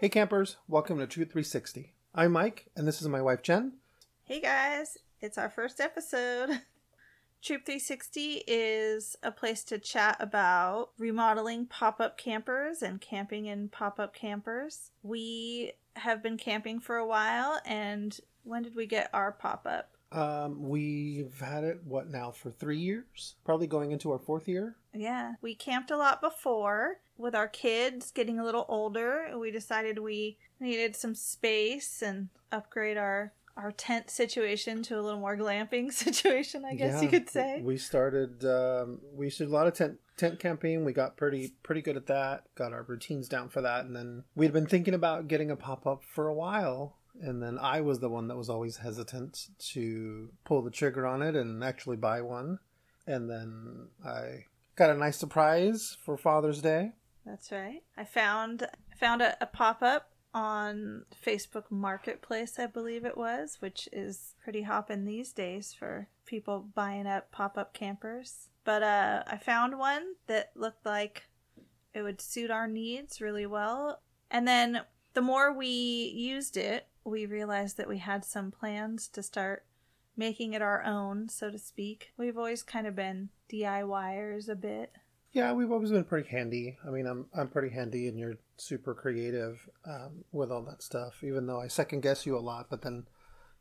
Hey campers, welcome to Troop 360. I'm Mike, and this is my wife Jen. Hey guys, it's our first episode. Troop 360 is a place to chat about remodeling pop up campers and camping in pop up campers. We have been camping for a while, and when did we get our pop up? Um, we've had it what now for three years, probably going into our fourth year. Yeah, we camped a lot before with our kids getting a little older. We decided we needed some space and upgrade our our tent situation to a little more glamping situation, I guess Yeah, you could say. We started. Um, we used to do a lot of tent tent camping. We got pretty pretty good at that. Got our routines down for that, and then we'd been thinking about getting a pop up for a while. And then I was the one that was always hesitant to pull the trigger on it and actually buy one. And then I got a nice surprise for Father's Day. That's right. I found found a, a pop up on Facebook Marketplace, I believe it was, which is pretty hopping these days for people buying up pop up campers. But uh, I found one that looked like it would suit our needs really well. And then the more we used it, we realized that we had some plans to start making it our own, so to speak. We've always kind of been DIYers a bit. Yeah, we've always been pretty handy. I mean, I'm I'm pretty handy, and you're super creative um, with all that stuff. Even though I second guess you a lot, but then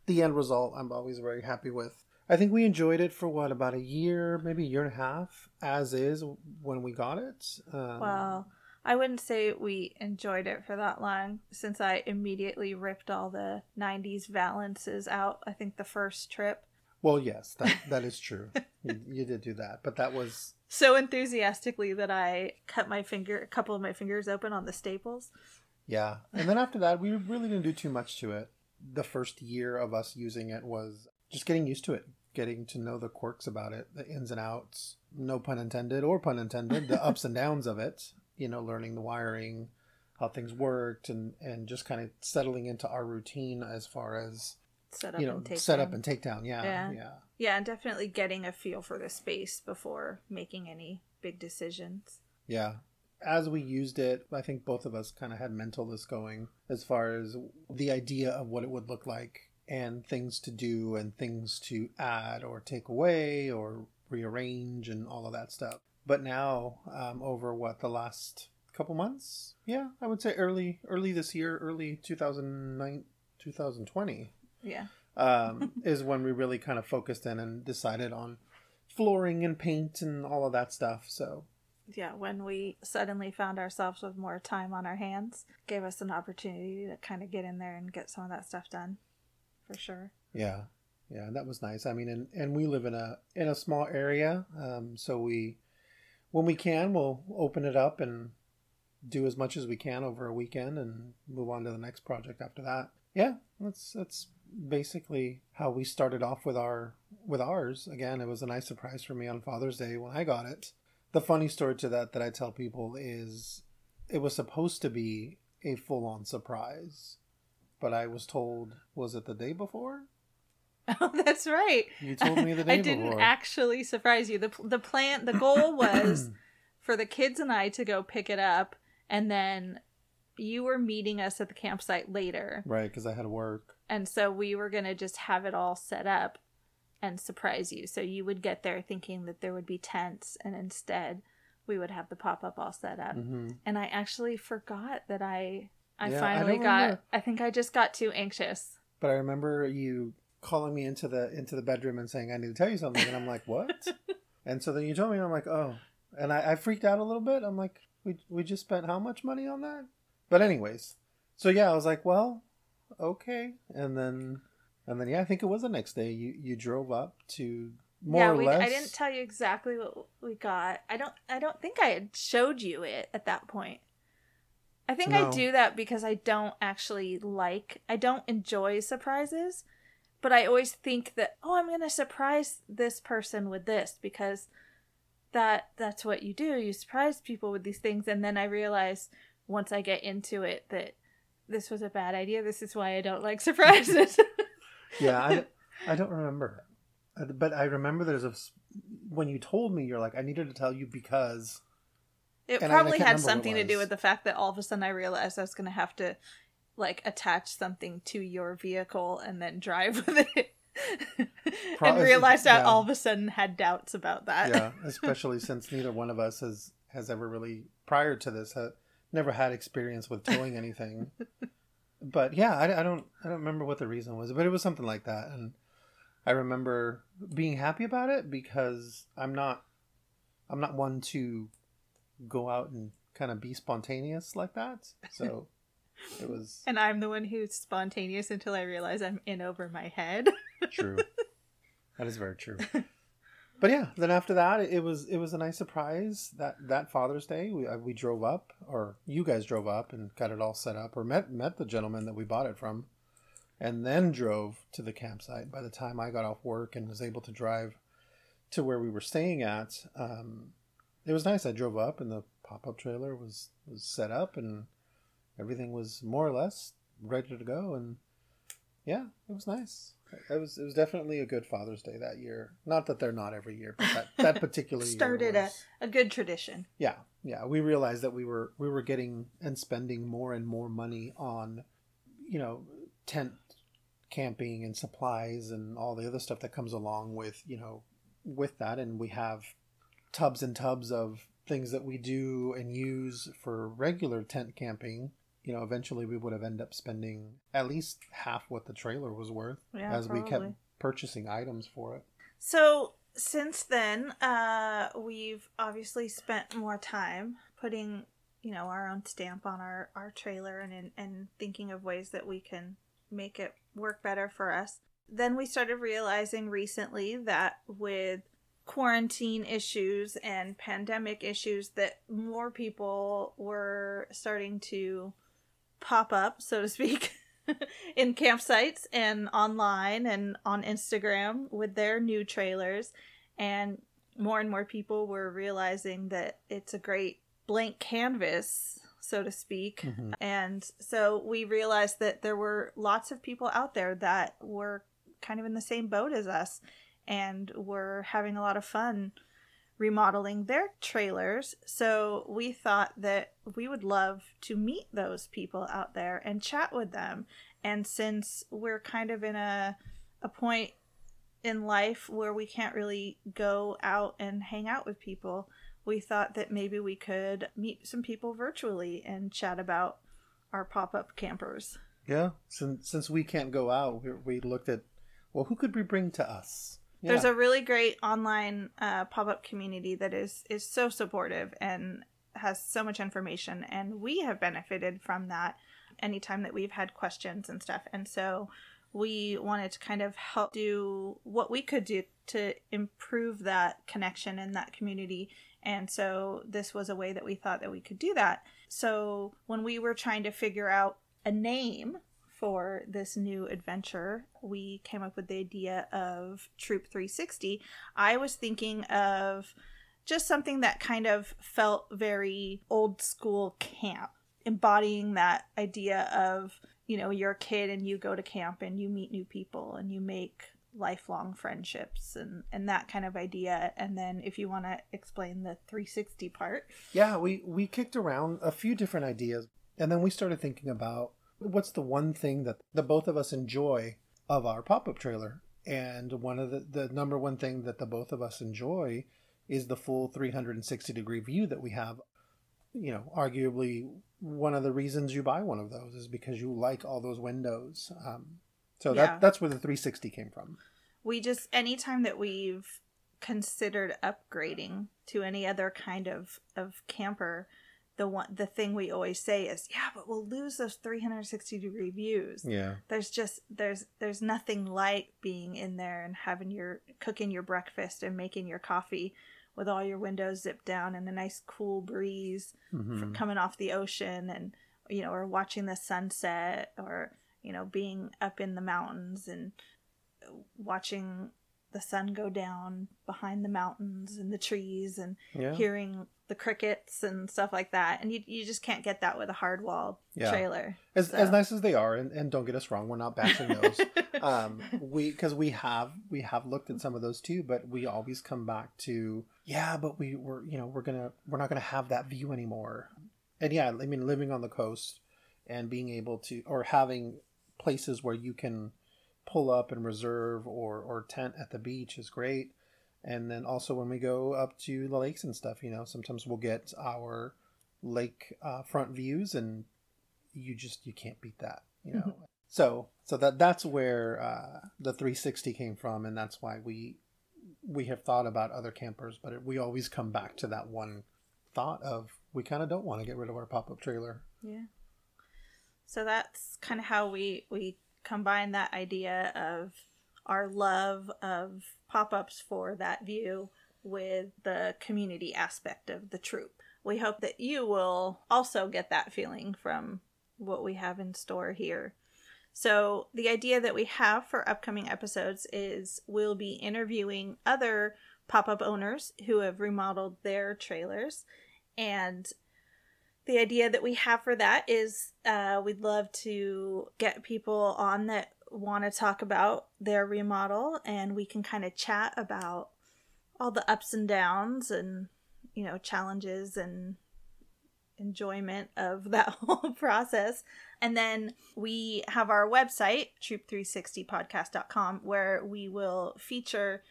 the end result, I'm always very happy with. I think we enjoyed it for what about a year, maybe a year and a half, as is when we got it. Um, Well, I wouldn't say we enjoyed it for that long since I immediately ripped all the 90s valances out, I think the first trip. well, yes, that that is true. you, you did do that, but that was So enthusiastically that I cut my finger, a couple of my fingers open on the staples. yeah. And then after that, we really didn't do too much to it. The first year of us using it was just getting used to it, getting to know the quirks about it, the ins and outs, no pun intended or pun intended, the ups and downs of it, you know, learning the wiring, how things worked and and just kind of settling into our routine as far as Set up you know, and take set up and take down. Yeah, Yeah. yeah. Yeah, and definitely getting a feel for the space before making any big decisions. Yeah. As we used it, I think both of us kind of had mental this going as far as the idea of what it would look like and things to do and things to add or take away or rearrange and all of that stuff. But now, um, over what the last couple months, yeah, I would say early, early this year, early 2009, 2020, Yeah. um, is when we really kind of focused in and decided on flooring and paint and all of that stuff. So Yeah, when we suddenly found ourselves with more time on our hands, gave us an opportunity to kind of get in there and get some of that stuff done. For sure. Yeah, yeah, that was nice. I mean, and, and we live in a in a small area, um, so we when we can, we'll open it up and do as much as we can over a weekend and move on to the next project after that. Yeah, that's that's basically how we started off with our with ours. Again, it was a nice surprise for me on Father's Day when I got it. The funny story to that that I tell people is it was supposed to be a full on surprise, but I was told was it the day before? Oh, that's right. You told me the day I didn't before. actually surprise you. the The plan, the goal was for the kids and I to go pick it up, and then you were meeting us at the campsite later, right, because I had to work. and so we were gonna just have it all set up and surprise you. So you would get there thinking that there would be tents, and instead we would have the pop up all set up. hmm And I actually forgot that I. I Yeah, finally don't got. remember. I think I just got too anxious. But I remember you calling me into the into the bedroom and saying I need to tell you something, and I'm like, what? and so then you told me, and I'm like, oh, and I, I freaked out a little bit. I'm like, we we just spent how much money on that? But anyways, so yeah, I was like, well, okay, and then and then yeah, I think it was the next day. You you drove up to more yeah, we, less. I didn't tell you exactly what we got. I don't. I don't think I had showed you it at that point. I think No. I do that because I don't actually like. I don't enjoy surprises, but I always think that oh, I'm gonna surprise this person with this because that that's what you do. You surprise people with these things, and then I realize once I get into it that this was a bad idea. This is why I don't like surprises. yeah, I, I don't remember, Uh, but I remember there's a when you told me you're like I needed to tell you because It And I- I probably had remember what it something to do with the fact that all of a sudden I realized I was going to have to like attach something to your vehicle and then drive with it. Pro- and realized I yeah. all of a sudden had doubts about that. yeah, especially since neither one of us has has ever really prior to this ha never had experience with towing anything. but yeah, I, I don't I don't remember what the reason was, but it was something like that, and I remember being happy about it because I'm not I'm not one to go out and kind of be spontaneous like that. So it was And I'm the one who's spontaneous until I realize I'm in over my head. true. that is very true. But yeah, then after that, it was it was a nice surprise that that Father's Day we uh, we drove up, or you guys drove up and got it all set up, or met met the gentleman that we bought it from, and then drove to the campsite. By the time I got off work and was able to drive to where we were staying at, um, it was nice. I drove up and the pop up trailer was was set up and everything was more or less ready to go, and yeah, it was nice. It was it was definitely a good Father's Day that year. Not that they're not every year, but that, that particular year Started a, a good tradition. yeah yeah we realized that we were we were getting and spending more and more money on you know tent camping and supplies and all the other stuff that comes along with you know with that and we have tubs and tubs of things that we do and use for regular tent camping you know eventually we would have ended up spending at least half what the trailer was worth Yeah, as we kept purchasing items for it So since then, uh, we've obviously spent more time putting, you know, our own stamp on our, our trailer and, and and thinking of ways that we can make it work better for us. Then we started realizing recently that with quarantine issues and pandemic issues that more people were starting to pop up, so to speak, in campsites and online and on Instagram with their new trailers. And more and more people were realizing that it's a great blank canvas, so to speak. Mhm. And so we realized that there were lots of people out there that were kind of in the same boat as us and were having a lot of fun remodeling their trailers. So we thought that we would love to meet those people out there and chat with them. And since we're kind of in a a point in life where we can't really go out and hang out with people, we thought that maybe we could meet some people virtually and chat about our pop-up campers. Yeah, since since we can't go out, we, we looked at well, who could we bring to us? There's a really great online uh, pop-up community that is is so supportive and has so much information, and we have benefited from that anytime that we've had questions and stuff. And so we wanted to kind of help do what we could do to improve that connection in that community. And so this was a way that we thought that we could do that. So when we were trying to figure out a name for this new adventure, we came up with the idea of Troop 360. I was thinking of just something that kind of felt very old school camp, embodying that idea of, you know, you're a kid and you go to camp and you meet new people and you make lifelong friendships and and that kind of idea and then if you want to explain the 360 part Yeah, we we kicked around a few different ideas, and then we started thinking about what's the one thing that the both of us enjoy of our pop up trailer. And one of the the number one thing that the both of us enjoy is the full 360 degree view that we have. You know, arguably one of the reasons you buy one of those is because you like all those windows. Um, so Yeah. that that's where the 360 came from. we just anytime that we've considered upgrading to any other kind of of camper the one the thing we always say is yeah but we'll lose those 360 degree views Yeah. there's just there's there's nothing like being in there and having your cooking your breakfast and making your coffee with all your windows zipped down and a nice cool breeze Mhm. f- coming off the ocean and you know or watching the sunset or you know being up in the mountains and watching the sun go down behind the mountains and the trees and Yeah. hearing the crickets and stuff like that, and you you just can't get that with a hard walled Yeah. trailer. as, so. as nice as they are and, and don't get us wrong we're not bashing those um we because we have we have looked at some of those too but we always come back to yeah but we were you know we're gonna we're not gonna have that view anymore and yeah i mean living on the coast and being able to or having places where you can pull up and reserve or or tent at the beach is great and then also when we go up to the lakes and stuff you know sometimes we'll get our lake uh, front views and you just you can't beat that you know. So so that that's where uh, the 360 came from and that's why we we have thought about other campers but it, we always come back to that one thought of we kind of don't want to get rid of our pop-up trailer. Yeah. So that's kind of how we we combine that idea of our love of pop-ups for that view with the community aspect of the troop. We hope that you will also get that feeling from what we have in store here. So, the idea that we have for upcoming episodes is we'll be interviewing other pop up owners who have remodeled their trailers. And the idea that we have for that is uh, we'd love to get people on that want to talk about their remodel and we can kind of chat about all the ups and downs and, you know, challenges and enjoyment of that whole process. And then we have our website, troop360podcast.com, where we will feature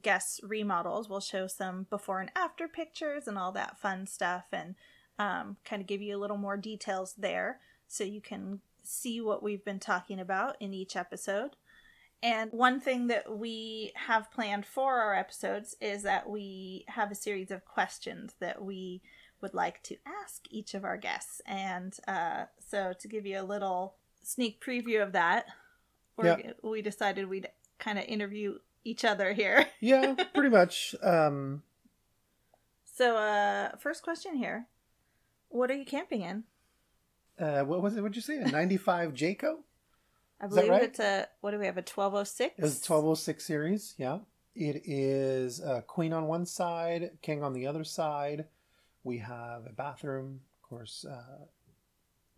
guest remodels. We'll show some before and after pictures and all that fun stuff and um, kind of give you a little more details there so you can see what we've been talking about in each episode. And one thing that we have planned for our episodes is that we have a series of questions that we would like to ask each of our guests. And uh, so, to give you a little sneak preview of that, we're, we decided we'd kind of interview each other here. yeah pretty much um So, uh, first question here What are you camping in? Uh what was it what'd you say a 95 jayco I believe right? it's a, what do we have, a 1206? It was 1206 series, yeah. It is a queen on one side, king on the other side. We have a bathroom, of course, uh,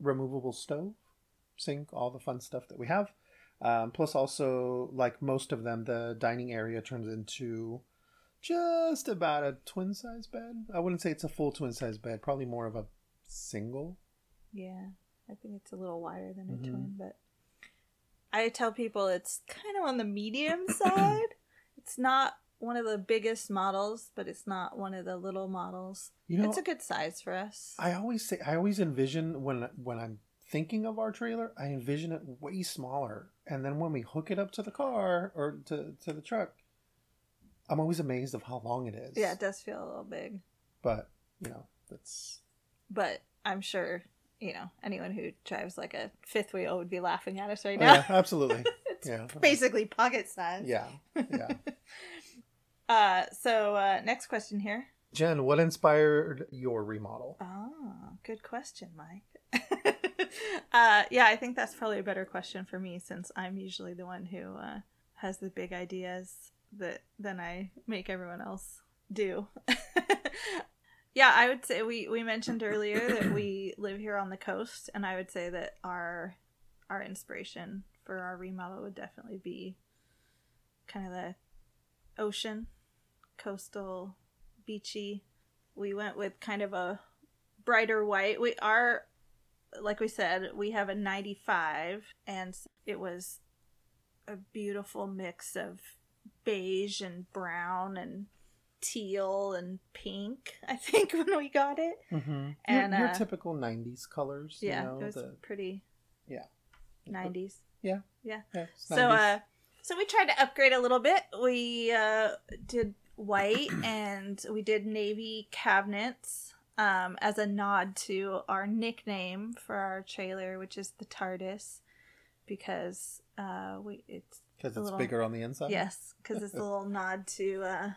removable stove, sink, all the fun stuff that we have. Um, plus, also, like most of them, the dining area turns into just about a twin size bed. I wouldn't say it's a full twin size bed, probably more of a single. Yeah, I think it's a little wider than a Mhm. twin, but I tell people it's kind of on the medium side. It's not one of the biggest models, but it's not one of the little models. You know, it's a good size for us. I always say I always envision when when I'm thinking of our trailer, I envision it way smaller, and then when we hook it up to the car or to to the truck, I'm always amazed of how long it is. yeah, it does feel a little big, but you know that's but I'm sure you know anyone who drives like a fifth wheel would be laughing at us right oh, now. yeah, absolutely, it's yeah, basically pocket size. yeah, yeah. Uh, so uh, next question here. Jen, what inspired your remodel? Oh, good question, Mike. uh, yeah, I think that's probably a better question for me since I'm usually the one who uh, has the big ideas that then I make everyone else do. Yeah, I would say we we mentioned earlier that we live here on the coast, and I would say that our our inspiration for our remodel would definitely be kind of the ocean, coastal, beachy. We went with kind of a brighter white. We are, like we said, we have a 95, and it was a beautiful mix of beige and brown and teal and pink. I think when we got it, Mm-hmm. And, your, your uh, typical '90s colors. yeah, you know, it was the, pretty yeah. 90s. yeah, Yeah. it's So 90s. uh so we tried to upgrade a little bit. We uh did white and we did navy cabinets um as a nod to our nickname for our trailer which is the TARDIS because uh we it's because it's little- bigger on the inside. yes, cuz it's a little nod to uh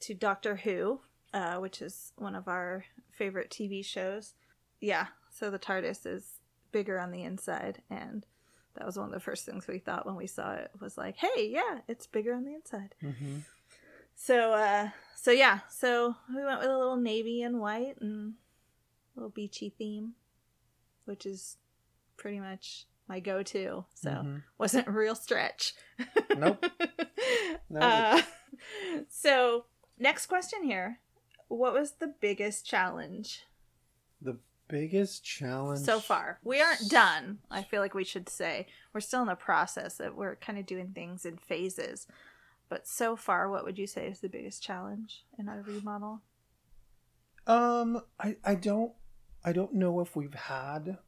to Doctor Who, uh which is one of our favorite TV shows. Yeah, so the TARDIS is bigger on the inside and that was one of the first things we thought when we saw it was like, "Hey, yeah, it's bigger on the inside." Mm-hmm. So uh so yeah, so we went with a little navy and white and a little beachy theme, which is pretty much my go-to. So Mhm. wasn't a real stretch. Nope. No, Uh, so next question here: What was the biggest challenge The biggest challenge so far? We aren't done. I feel like we should say we're still in the process that we're kind of doing things in phases. But so far, what would you say is the biggest challenge in our remodel? Um, I I don't I don't know if we've had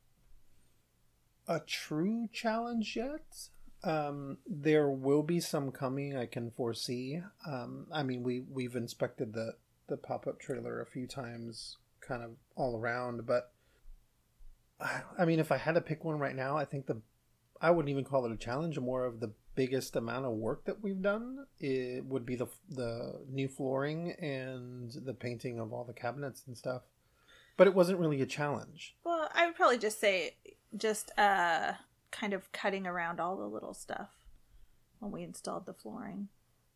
a true challenge yet. Um, there will be some coming. I can foresee. Um, I mean, we we've inspected the the pop up trailer a few times, kind of all around. But I, mean, if I had to pick one right now, I think the I wouldn't even call it a challenge. More of the biggest amount of work that we've done it would be the the new flooring and the painting of all the cabinets and stuff. But it wasn't really a challenge. Well, I would probably just say just uh kind of cutting around all the little stuff when we installed the flooring.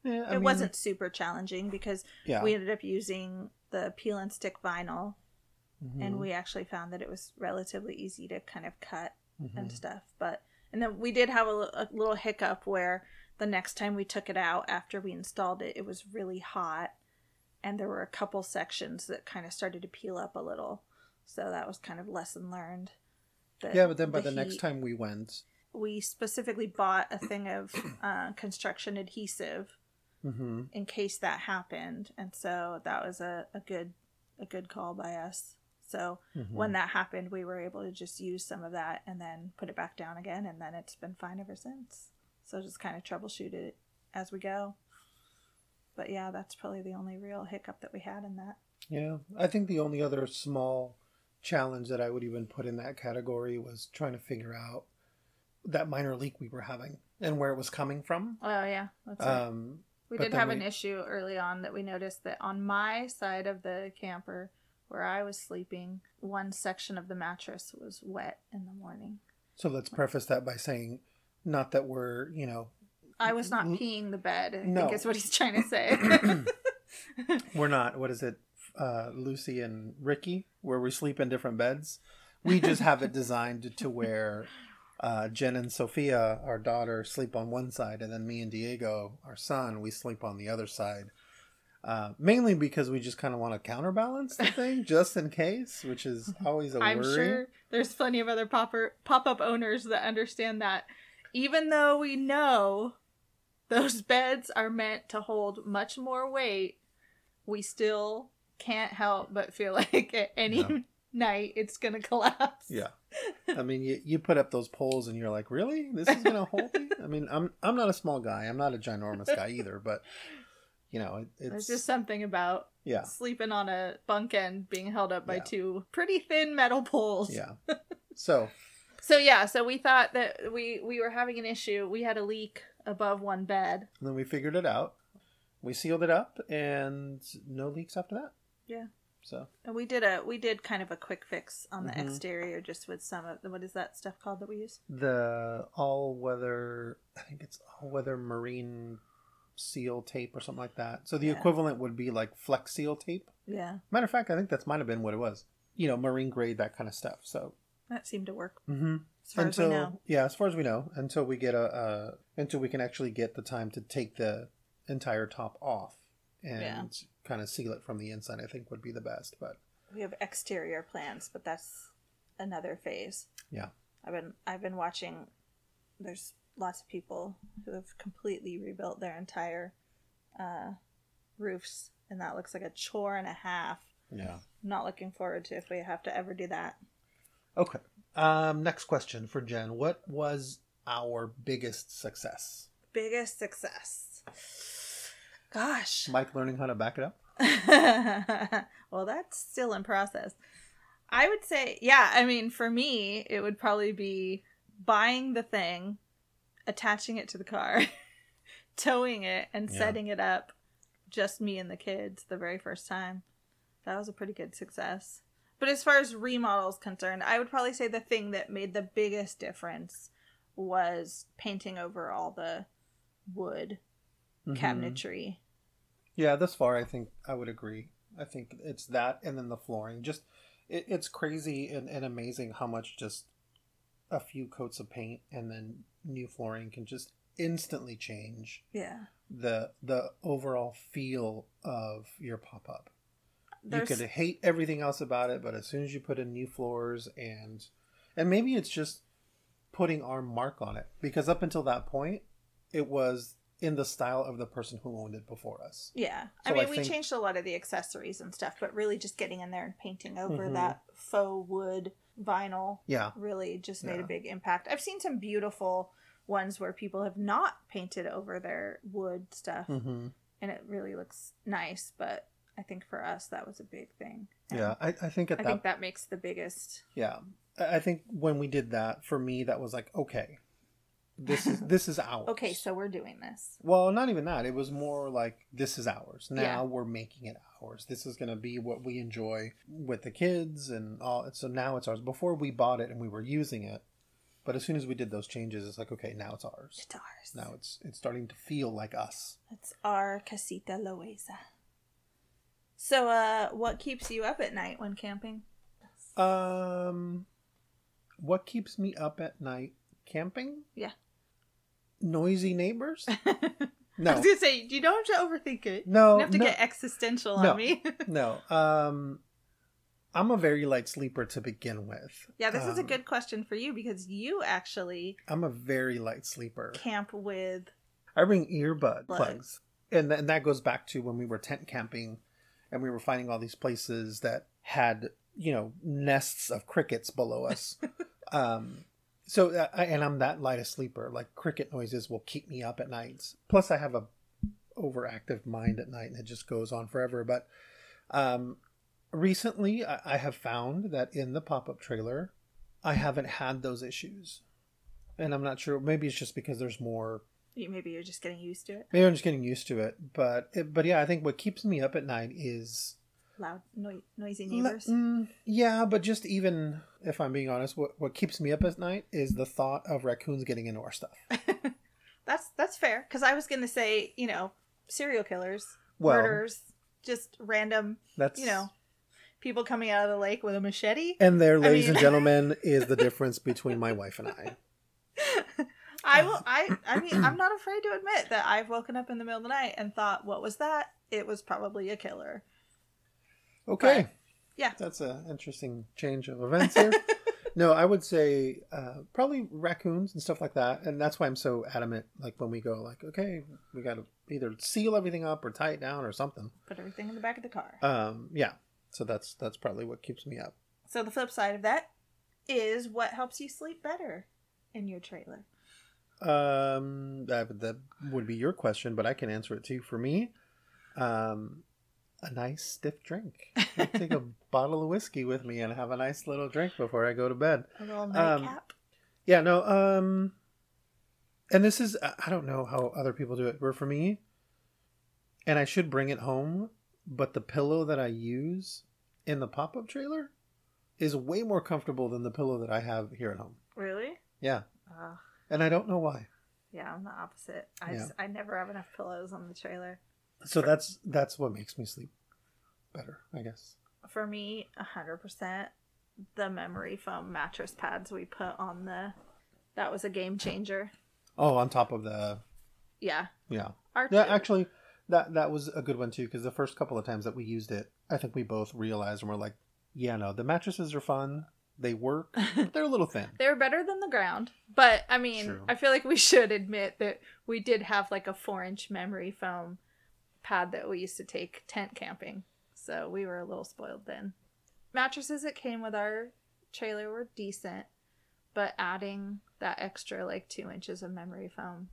Yeah, it mean, wasn't super challenging because Yeah, we ended up using the peel and stick vinyl Mhm, and we actually found that it was relatively easy to kind of cut mhm. and stuff. But and then we did have a, a little hiccup where the next time we took it out after we installed it, it was really hot, and there were a couple sections that kind of started to peel up a little. So that was kind of lesson learned. That yeah, but then by the, next heat- time we went, we specifically bought a thing of uh, construction adhesive hmm in case that happened, and so that was a, a good a good call by us. So Mm-hmm. when that happened, we were able to just use some of that and then put it back down again, and then it's been fine ever since. So just kind of troubleshoot it as we go. But yeah, that's probably the only real hiccup that we had in that. Yeah, I think the only other small challenge that I would even put in that category was trying to figure out that minor leak we were having and where it was coming from. Oh yeah, that's right. Um, We did have an issue early on that we noticed that on my side of the camper where I was sleeping, one section of the mattress was wet in the morning. so let's preface that by saying, not that we're you know I was not peeing the bed, I no. think is what he's trying to say. we're not what is it uh, lucy and ricky where we sleep in different beds. We just have it designed to where uh, jen and sophia our daughter sleep on one side and then me and diego our son we sleep on the other side. Uh, mainly because we just kind of want to counterbalance the thing just in case which is always a I'm worry. sure there's plenty of other popper pop-up owners that understand that. Even though we know those beds are meant to hold much more weight, we still can't help but feel like at any Yeah. night it's going to collapse. yeah i mean you, you put up those poles and you're like really this is gonna hold me i mean i'm i'm not a small guy i'm not a ginormous guy either but you know it, it's There's just something about yeah sleeping on a bunk end being held up by Yeah. two pretty thin metal poles. Yeah. So So yeah, so we thought that we we were having an issue. We had a leak above one bed. And then we figured it out. We sealed it up, and no leaks after that. Yeah. So And we did a we did kind of a quick fix on the Mhm. exterior just with some of the what is that stuff called that we use? the all-weather, I think it's all-weather marine seal tape or something like that. So the Yeah. equivalent would be like Flex Seal tape. Yeah, Matter of fact, I think that's might have been what it was. You know, marine grade, that kind of stuff. So that seemed to work mm-hmm. as far until as we know. yeah, as far as we know, until we get a, a until we can actually get the time to take the entire top off and Yeah. Kind of seal it from the inside. I think would be the best, but. We have exterior plans, but that's another phase. Yeah. I've been I've been watching. There's lots of people who have completely rebuilt their entire uh, roofs, and that looks like a chore and a half. Yeah. Not looking forward to if we have to ever do that. Okay. Um, next question for Jen. What was our biggest success? Biggest success. Gosh. Mike learning how to back it up? well, that's still in process. I would say, yeah, I mean, for me, it would probably be buying the thing, attaching it to the car, towing it, and Yeah. setting it up just me and the kids the very first time. That was a pretty good success. But as far as remodels concerned, I would probably say the thing that made the biggest difference was painting over all the wood Mhm. cabinetry Yeah, this far, I think I would agree. I think it's that, and then the flooring. Just it, it's crazy and, and amazing how much just a few coats of paint and then new flooring can just instantly change Yeah. the the overall feel of your pop up. You could hate everything else about it, but as soon as you put in new floors and and maybe it's just putting our mark on it because up until that point, it was in the style of the person who owned it before us. yeah. So I mean, I we think- changed a lot of the accessories and stuff, but really just getting in there and painting over Mhm. that faux wood vinyl Yeah, really just made Yeah. a big impact. I've seen some beautiful ones where people have not painted over their wood stuff hmm and it really looks nice, but I think for us that was a big thing. And yeah. I, I think at I that think that makes the biggest yeah, I think when we did that for me, that was like okay, this is this is ours. Okay, so we're doing this. Well, not even that. It was more like this is ours. Now Yeah. we're making it ours. This is going to be what we enjoy with the kids and all. So now it's ours. Before we bought it and we were using it, but as soon as we did those changes, it's like okay, now it's ours. It's ours. Now it's it's starting to feel like us. It's our casita loesa. So, uh, what keeps you up at night when camping? Um, what keeps me up at night? Camping? Yeah. Noisy neighbors? No. I was gonna say you don't have to overthink it. no, you have to no. get existential No. on me. no. Um, I'm a very light sleeper to begin with. yeah, this is a Um, good question for you because you actually I'm a very light sleeper. camp with. I bring earbud Plugs. plugs, and th- and that goes back to when we were tent camping, and we were finding all these places that had you know nests of crickets below us. um, so uh, I, and I'm that light a sleeper. Like cricket noises will keep me up at nights. Plus, I have a overactive mind at night, and it just goes on forever. But um, recently, I, I have found that in the pop up trailer, I haven't had those issues. And I'm not sure. Maybe it's just because there's more maybe you're just getting used to it. Maybe I'm just getting used to it, but it, but yeah, I think what keeps me up at night is Loud, noi- noisy neighbors. Mm, yeah, but just even if I'm being honest, what what keeps me up at night is the thought of raccoons getting into our stuff. that's that's fair because I was gonna say you know serial killers, Well, murders, just random that's you know people coming out of the lake with a machete. And there, ladies mean- and gentlemen, is the difference between my wife and I. I will. I. I mean, I'm not afraid to admit that I've woken up in the middle of the night and thought, "What was that?" It was probably a killer. Okay, yeah. that's an interesting change of events here. no, I would say uh, probably raccoons and stuff like that, and that's why I'm so adamant. Like when we go, like okay, we got to either seal everything up or tie it down or something. Put everything in the back of the car. Um, yeah. So that's that's probably what keeps me up. so the flip side of that is what helps you sleep better in your trailer. Um, that that would be your question, but I can answer it too. For me, um, a nice stiff drink. I take a bottle of whiskey with me and have a nice little drink before I go to bed. A little Um, nightcap. Yeah, no. Um, and this is I don't know how other people do it, but for me, and I should bring it home, but the pillow that I use in the pop up trailer is way more comfortable than the pillow that I have here at home. really? Yeah, Uh, and I don't know why. yeah, I'm the opposite. I Yeah. just, I never have enough pillows on the trailer. So that's that's what makes me sleep better, I guess. For me, hundred percent, the memory foam mattress pads we put on the that was a game changer. Oh, on top of the Yeah, yeah, our yeah. Actually, that that was a good one too because the first couple of times that we used it, I think we both realized and we're like, yeah, no, the mattresses are fun, they work, but they're a little thin. They're better than the ground. But I mean, True. I feel like we should admit that we did have like a four inch memory foam pad that we used to take tent camping. So we were a little spoiled then. Mattresses that came with our trailer were decent, but adding that extra like two inches of memory foam,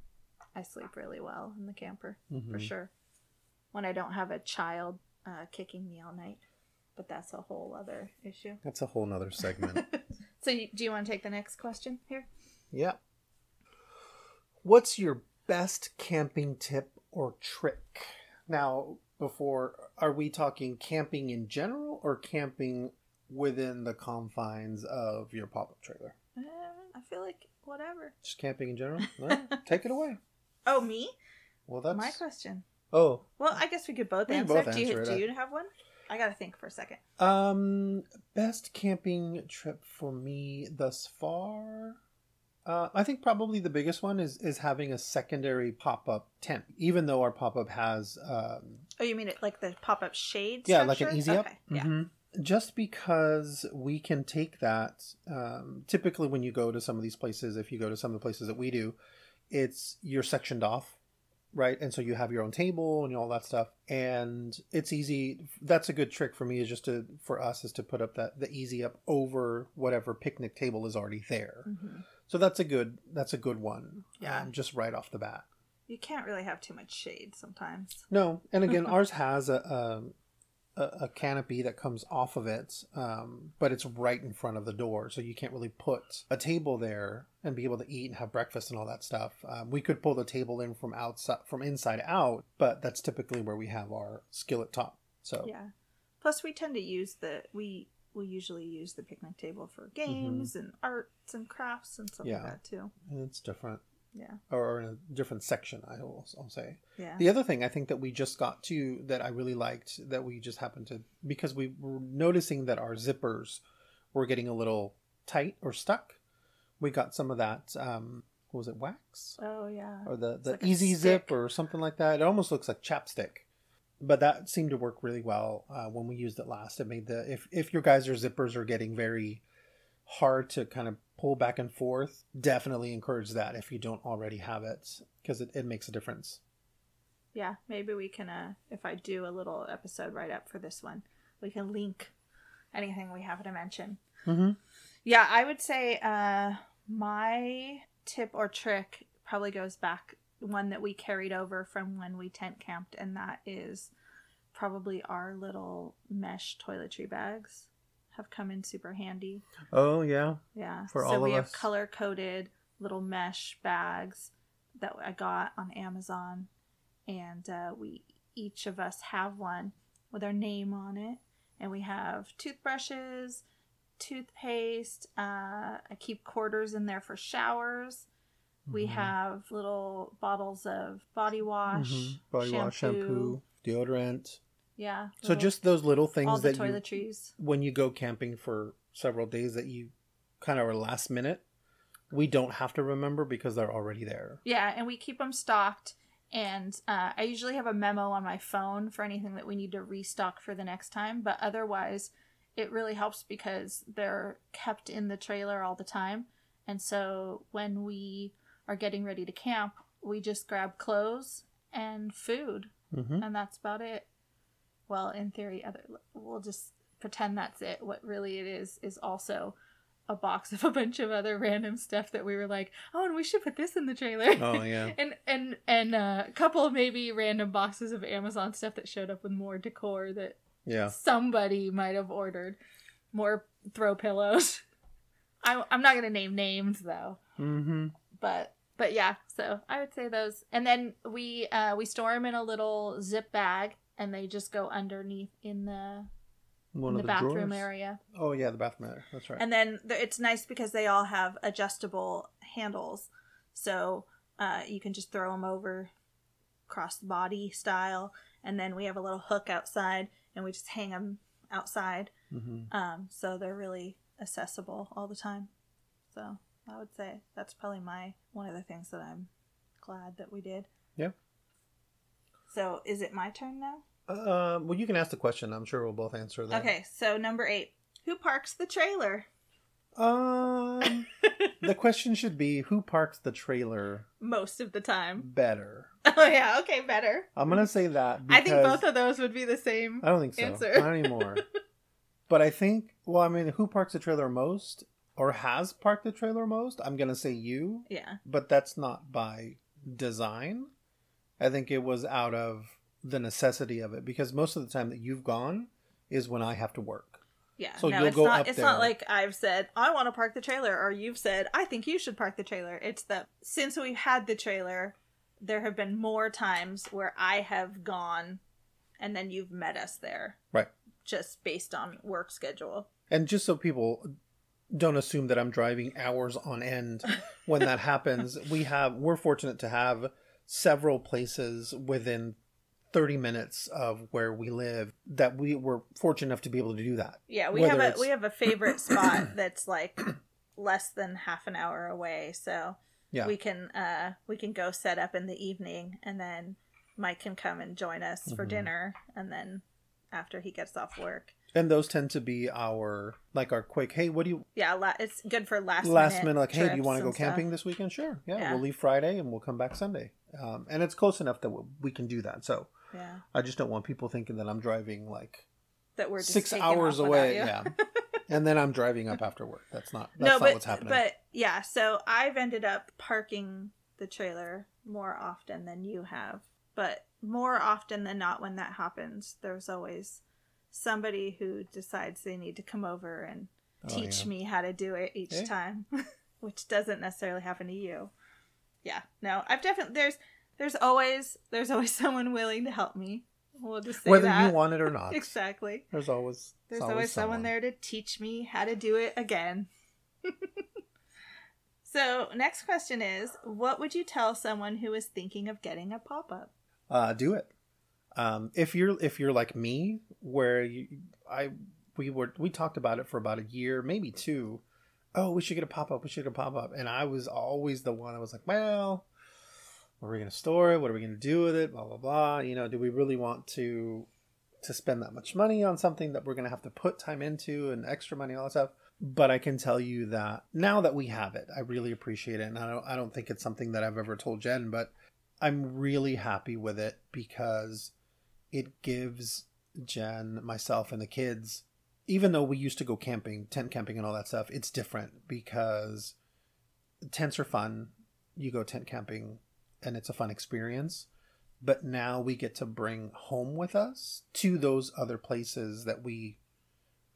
I sleep really well in the camper Mhm. for sure. When I don't have a child uh, kicking me all night. But that's a whole other issue. That's a whole nother segment. So, you, do you want to take the next question here? yeah. What's your best camping tip or trick? Now, before, are we talking camping in general or camping within the confines of your pop up trailer? Uh, I feel like whatever. Just camping in general? Take it away. Oh, me? Well, that's My question. Oh, Well, I guess we could both We answer. both do you, do you have one? I gotta think for a second. um, best camping trip for me thus far. Uh, I think probably the biggest one is is having a secondary pop up tent. Even though our pop up has, um, Oh, you mean it like the pop up shade? yeah, like an structure? easy up. Okay. Yeah. Mhm. Just because we can take that. Um, typically, when you go to some of these places, if you go to some of the places that we do, it's you're sectioned off right and so you have your own table and all that stuff and it's easy that's a good trick for me is just to for us is to put up that the easy up over whatever picnic table is already there Mhm. So that's a good that's a good one Yeah. um, just right off the bat You can't really have too much shade sometimes. no and again ours has a, a a canopy that comes off of it um, but it's right in front of the door so you can't really put a table there and be able to eat and have breakfast and all that stuff um, we could pull the table in from outside from inside out but that's typically where we have our skillet top so Yeah. Plus, we tend to use the we we usually use the picnic table for games and arts and crafts and stuff Mm-hmm. Yeah. like that too. it's different Yeah. or in a different section i will I'll say Yeah. The other thing I think that we just got to that I really liked that we just happened to because we were noticing that our zippers were getting a little tight or stuck. We got some of that. Um, what was it wax Oh yeah. or the the like easy zip or something like that? It almost looks like chapstick, but that seemed to work really well uh, when we used it last. It made the if if your guys' zippers are getting very hard to kind of pull back and forth, definitely encourage that if you don't already have it because it, it makes a difference. Yeah, maybe we can uh if I do a little episode right up for this one, we can link anything we have to mention. Mm-hmm. Yeah, I would say uh my tip or trick probably goes back one that we carried over from when we tent camped and that is probably our little mesh toiletry bags have come in super handy. Oh yeah. Yeah. For so all we of have us. color coded little mesh bags that I got on Amazon, and uh, we each of us have one with our name on it, and we have toothbrushes, toothpaste. Uh, I keep quarters in there for showers. We Mhm. have little bottles of body wash, Mhm. body wash, shampoo, deodorant. Yeah. So just those little things all the that you toiletries. when you go camping for several days that you kind of are last minute, we don't have to remember because they're already there. Yeah, and we keep them stocked. And uh, I usually have a memo on my phone for anything that we need to restock for the next time. But otherwise, it really helps because they're kept in the trailer all the time. And so when we are getting ready to camp, we just grab clothes and food, Mm-hmm. and that's about it. Well, in theory, other we'll just pretend that's it. What really it is is also a box of a bunch of other random stuff that we were like, oh, and we should put this in the trailer. Oh yeah. and and and uh, a couple of maybe random boxes of Amazon stuff that showed up with more decor that Yeah. somebody might have ordered. More throw pillows. I, I'm not gonna name names though, Mm-hmm. but but yeah. So I would say those, and then we uh, we store them in a little zip bag, and they just go underneath in the, One in of the the bathroom drawers. area. Oh yeah, the bathroom area. That's right. And then th- it's nice because they all have adjustable handles. So uh, you can just throw them over cross the body style. And then we have a little hook outside and we just hang them outside. mm-hmm. Um, so they're really accessible all the time. So I would say that's probably my one of the things that I'm glad that we did. Yeah. So is it my turn now? Uh, well, you can ask the question. I'm sure we'll both answer that. Okay, so number eight. Who parks the trailer? Um, the question should be who parks the trailer Most of the time. better. Oh yeah, okay, better. I'm gonna say that. I think both of those would be the same. I don't think so. answer. Not anymore. but I think. Well, I mean, who parks the trailer most, or has parked the trailer most? I'm gonna say you. Yeah. but that's not by design. I think it was out of the necessity of it because most of the time that you've gone is when I have to work. Yeah. So no, you'll it's go not up it's there. not like I've said, I want to park the trailer, or you've said, I think you should park the trailer. It's that since we've had the trailer, there have been more times where I have gone and then you've met us there. Right. Just based on work schedule. And just so people don't assume that I'm driving hours on end when that happens, we have we're fortunate to have several places within 30 minutes of where we live that we were fortunate enough to be able to do that. Yeah, we Whether have a it's- we have a favorite spot that's like less than half an hour away, so Yeah. we can uh we can go set up in the evening and then Mike can come and join us for Mhm. dinner and then after he gets off work. And those tend to be our like our quick, hey, what do you Yeah, la- it's good for last last minute, like, hey, do you want to go and stuff. camping this weekend? Sure. Yeah, Yeah. we'll leave Friday and we'll come back Sunday. Um, and it's close enough that we can do that. So Yeah, I just don't want people thinking that I'm driving like that we're just six hours away. Yeah. and then I'm driving up after work. That's not that's no, not but what's happening. but yeah, so I've ended up parking the trailer more often than you have, but more often than not, when that happens, there's always somebody who decides they need to come over and Oh, teach yeah. me how to do it each time, which doesn't necessarily happen to you. Yeah, no, I've definitely there's there's always there's always someone willing to help me. We'll just say Whether that. you want it or not. exactly. There's always There's it's always, someone there to teach me how to do it again. so, next question is What would you tell someone who is thinking of getting a pop up? uh, do it. Um, if you're if you're like me, where you, I we were we talked about it for about a year, maybe two. Oh, we should get a pop up. We should get a pop up. And I was always the one. I was like, well, where are we going to store it? What are we going to do with it? Blah blah blah. You know, do we really want to to spend that much money on something that we're going to have to put time into and extra money, all that stuff? But I can tell you that now that we have it, I really appreciate it, and I don't I don't think it's something that I've ever told Jen, but I'm really happy with it because it gives Jen, myself, and the kids, even though we used to go camping, tent camping, and all that stuff, it's different because tents are fun. You go tent camping, and it's a fun experience. But now we get to bring home with us to those other places that we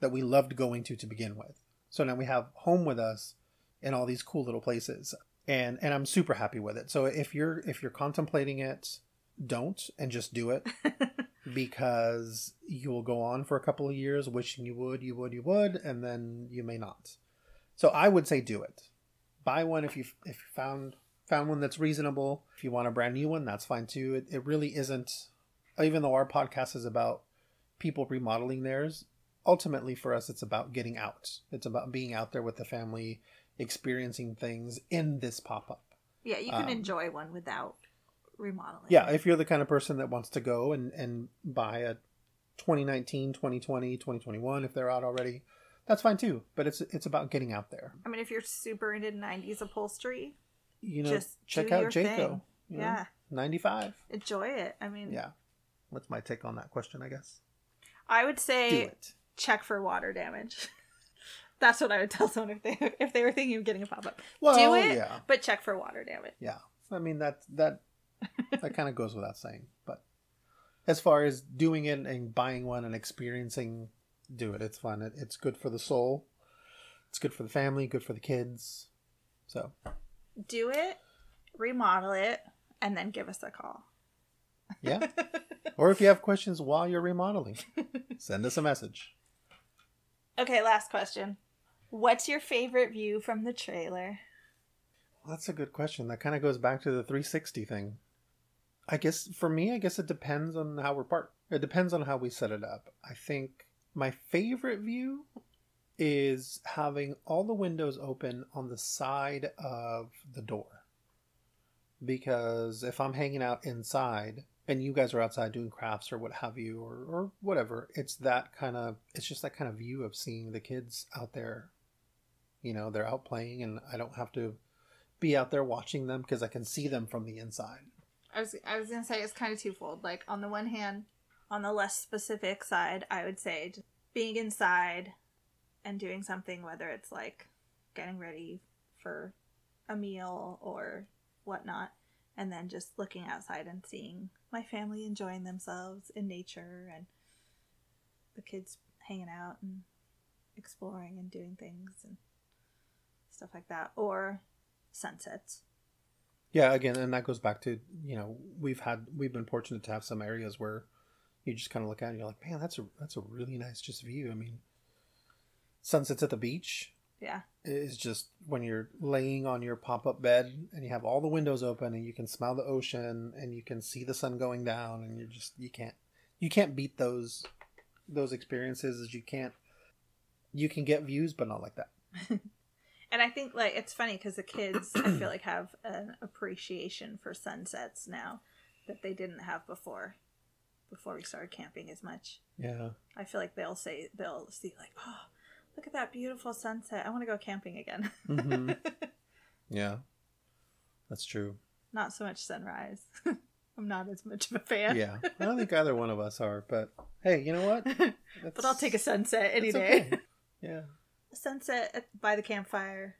that we loved going to to begin with. So now we have home with us in all these cool little places and and I'm super happy with it. So if you're if you're contemplating it, don't and just do it because you will go on for a couple of years wishing you would, you would, you would, and then you may not. So I would say do it. Buy one if you if you found found one that's reasonable. If you want a brand new one, that's fine too. It, it really isn't. Even though our podcast is about people remodeling theirs, ultimately for us it's about getting out. It's about being out there with the family, experiencing things in this pop up. Yeah, you can Um, enjoy one without remodeling. Yeah, if you're the kind of person that wants to go and, and buy a 2019, 2020, 2021, if they're out already, that's fine too. But it's it's about getting out there. I mean, if you're super into 90s upholstery, You know, Just check out Jayco. you know, yeah, 95. enjoy it. I mean, Yeah. What's my take on that question, I guess? I would say check for water damage. That's what I would tell someone if they if they were thinking of getting a pop up. Well, Do it, yeah. but check for water damage. Yeah. I mean that that that kind of goes without saying, but as far as doing it and buying one and experiencing do it. It's fun. It, it's good for the soul. It's good for the family, good for the kids. So, Do it, remodel it, and then give us a call. yeah. or if you have questions while you're remodeling, send us a message. Okay, last question. What's your favorite view from the trailer? That's a good question. That kind of goes back to the 360 thing. I guess for me, I guess it depends on how we're parked. It depends on how we set it up. I think my favorite view is having all the windows open on the side of the door. Because if I'm hanging out inside and you guys are outside doing crafts or what have you or, or whatever, it's that kind of it's just that kind of view of seeing the kids out there. You know, they're out playing and I don't have to be out there watching them because I can see them from the inside. I was I was gonna say it's kind of twofold. Like on the one hand, on the less specific side, I would say just being inside and doing something, whether it's like getting ready for a meal or whatnot, and then just looking outside and seeing my family enjoying themselves in nature and the kids hanging out and exploring and doing things and stuff like that, or sunsets. Yeah, again, and that goes back to you know we've had we've been fortunate to have some areas where you just kind of look at it and you're like, man, that's a that's a really nice just view. I mean, sunsets at the beach Yeah. is just when you're laying on your pop-up bed and you have all the windows open and you can smell the ocean and you can see the sun going down and you're just you can't you can't beat those those experiences as you can't you can get views but not like that And I think like it's funny because the kids I feel like have an appreciation for sunsets now that they didn't have before. Before we started camping as much, yeah I feel like they'll say they'll see like, oh, look at that beautiful sunset. I want to go camping again. Mhm. yeah that's true not so much sunrise. I'm not as much of a fan. yeah i don't think either one of us are but hey you know what but I'll take a sunset any day. okay. yeah sunset at- by the campfire.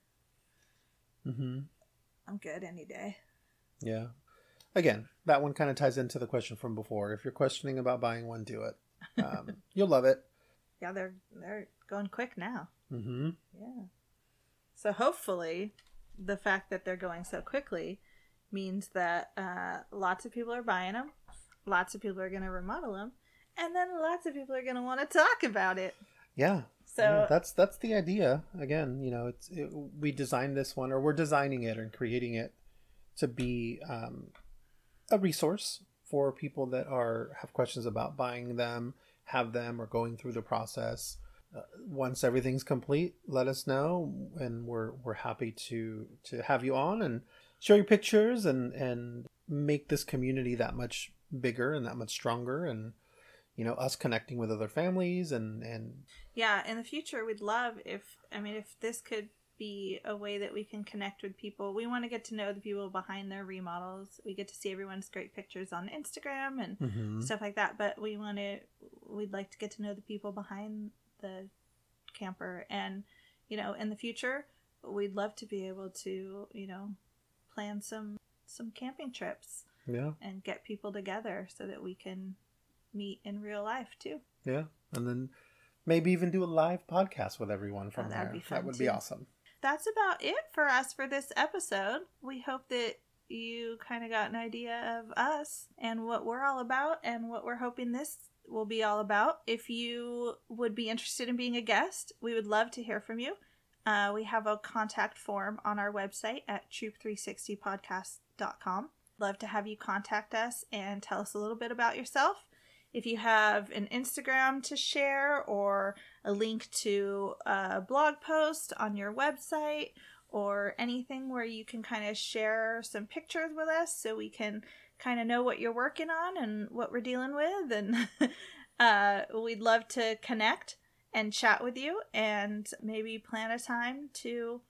mm-hmm I'm good any day. Yeah. Again, that one kind of ties into the question from before. If you're questioning about buying one, do it. Um, you'll love it. Yeah, they're they're going quick now. Mm-hmm. Yeah. So hopefully, the fact that they're going so quickly means that uh, lots of people are buying them, lots of people are going to remodel them, and then lots of people are going to want to talk about it. Yeah. So yeah, that's that's the idea. Again, you know, it's it, we designed this one, or we're designing it and creating it to be um, a resource for people that are have questions about buying them, have them, or going through the process. Uh, once everything's complete, let us know, and we're we're happy to to have you on and show your pictures and and make this community that much bigger and that much stronger and you know us connecting with other families and and yeah, in the future, we'd love if I mean if this could be a way that we can connect with people. We want to get to know the people behind their remodels. We get to see everyone's great pictures on Instagram and Mhm. stuff like that. But we want to, we'd like to get to know the people behind the camper, and you know, in the future, we'd love to be able to, you know, plan some some camping trips yeah and get people together so that we can meet in real life too. Yeah, and then maybe even do a live podcast with everyone from Oh, that'd there. be fun, that would be awesome. That's about it for us for this episode. We hope that you kind of got an idea of us and what we're all about and what we're hoping this will be all about. If you would be interested in being a guest, we would love to hear from you. Uh, we have a contact form on our website at troop360podcast.com. Love to have you contact us and tell us a little bit about yourself. If you have an Instagram to share or a link to a blog post on your website or anything where you can kind of share some pictures with us so we can kind of know what you're working on and what we're dealing with and uh, we'd love to connect and chat with you and maybe plan a time to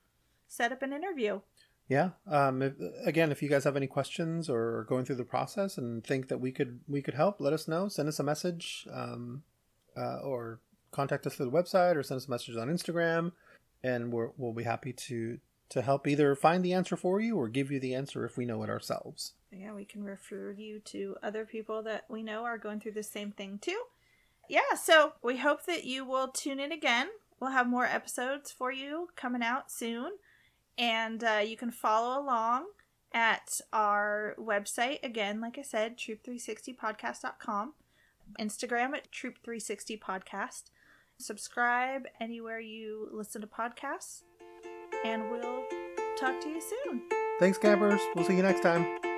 set up an interview Yeah. Um. If, again, if you guys have any questions or are going through the process and think that we could we could help, let us know. Send us a message, um, uh, or contact us through the website, or send us a message on Instagram, and we're, we'll be happy to to help either find the answer for you or give you the answer if we know it ourselves. yeah, we can refer you to other people that we know are going through the same thing too. Yeah, so we hope that you will tune in again. We'll have more episodes for you coming out soon. And uh, you can follow along at our website. Again, like I said, troop360podcast.com. Instagram at troop360podcast. Subscribe anywhere you listen to podcasts. And we'll talk to you soon. Thanks, campers. We'll see you next time.